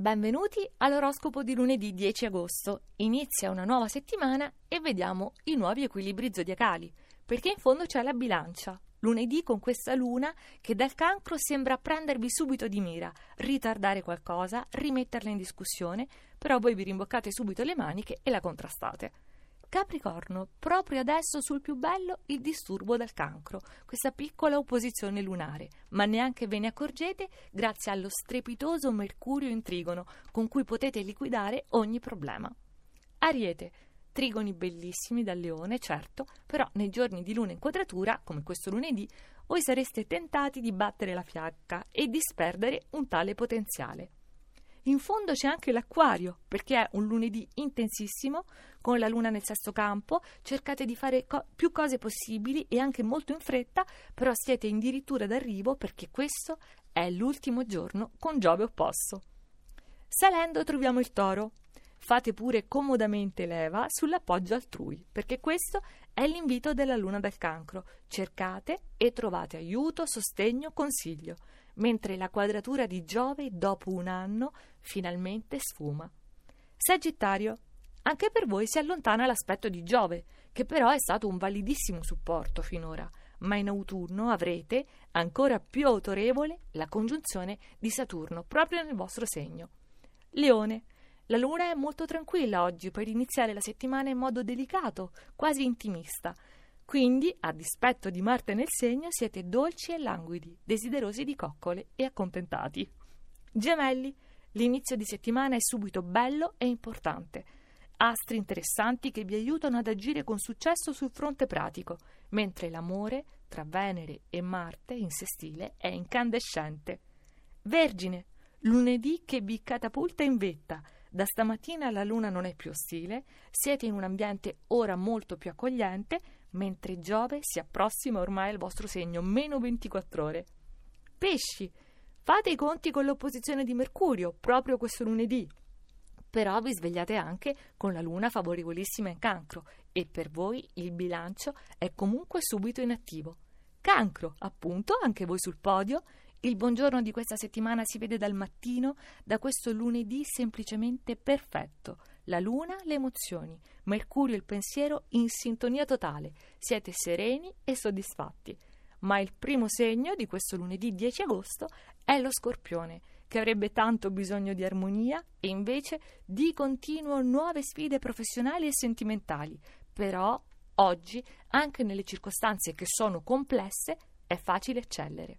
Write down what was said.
Benvenuti all'oroscopo di lunedì 10 agosto. Inizia una nuova settimana e vediamo i nuovi equilibri zodiacali, perché in fondo c'è la bilancia. Lunedì con questa luna che dal cancro sembra prendervi subito di mira, ritardare qualcosa, rimetterla in discussione, però voi vi rimboccate subito le maniche e la contrastate. Capricorno, proprio adesso sul più bello il disturbo dal cancro, questa piccola opposizione lunare, ma neanche ve ne accorgete grazie allo strepitoso Mercurio in trigono con cui potete liquidare ogni problema. Ariete, trigoni bellissimi dal leone, certo, però nei giorni di luna in quadratura, come questo lunedì, voi sareste tentati di battere la fiacca e disperdere un tale potenziale. In fondo c'è anche l'acquario, perché è un lunedì intensissimo, con la luna nel sesto campo, cercate di fare co- più cose possibili e anche molto in fretta, però siete addirittura d'arrivo perché questo è l'ultimo giorno con Giove opposto. Salendo troviamo il toro. Fate pure comodamente leva sull'appoggio altrui, perché questo è l'invito della luna del cancro. Cercate e trovate aiuto, sostegno, consiglio mentre la quadratura di Giove dopo un anno finalmente sfuma. Sagittario. Anche per voi si allontana l'aspetto di Giove, che però è stato un validissimo supporto finora, ma in autunno avrete, ancora più autorevole, la congiunzione di Saturno proprio nel vostro segno. Leone. La luna è molto tranquilla oggi per iniziare la settimana in modo delicato, quasi intimista, quindi, a dispetto di Marte nel segno, siete dolci e languidi, desiderosi di coccole e accontentati. Gemelli, l'inizio di settimana è subito bello e importante. Astri interessanti che vi aiutano ad agire con successo sul fronte pratico, mentre l'amore tra Venere e Marte in sestile è incandescente. Vergine, lunedì che vi catapulta in vetta. Da stamattina la luna non è più ostile, siete in un ambiente ora molto più accogliente, mentre Giove si approssima ormai al vostro segno, meno 24 ore. Pesci, fate i conti con l'opposizione di Mercurio, proprio questo lunedì. Però vi svegliate anche con la luna favorevolissima in cancro e per voi il bilancio è comunque subito in attivo. Cancro, appunto, anche voi sul podio. Il buongiorno di questa settimana si vede dal mattino, da questo lunedì semplicemente perfetto. La luna, le emozioni, Mercurio il pensiero in sintonia totale. Siete sereni e soddisfatti. Ma il primo segno di questo lunedì 10 agosto è lo scorpione, che avrebbe tanto bisogno di armonia e invece di continuo nuove sfide professionali e sentimentali. Però oggi, anche nelle circostanze che sono complesse, è facile eccellere.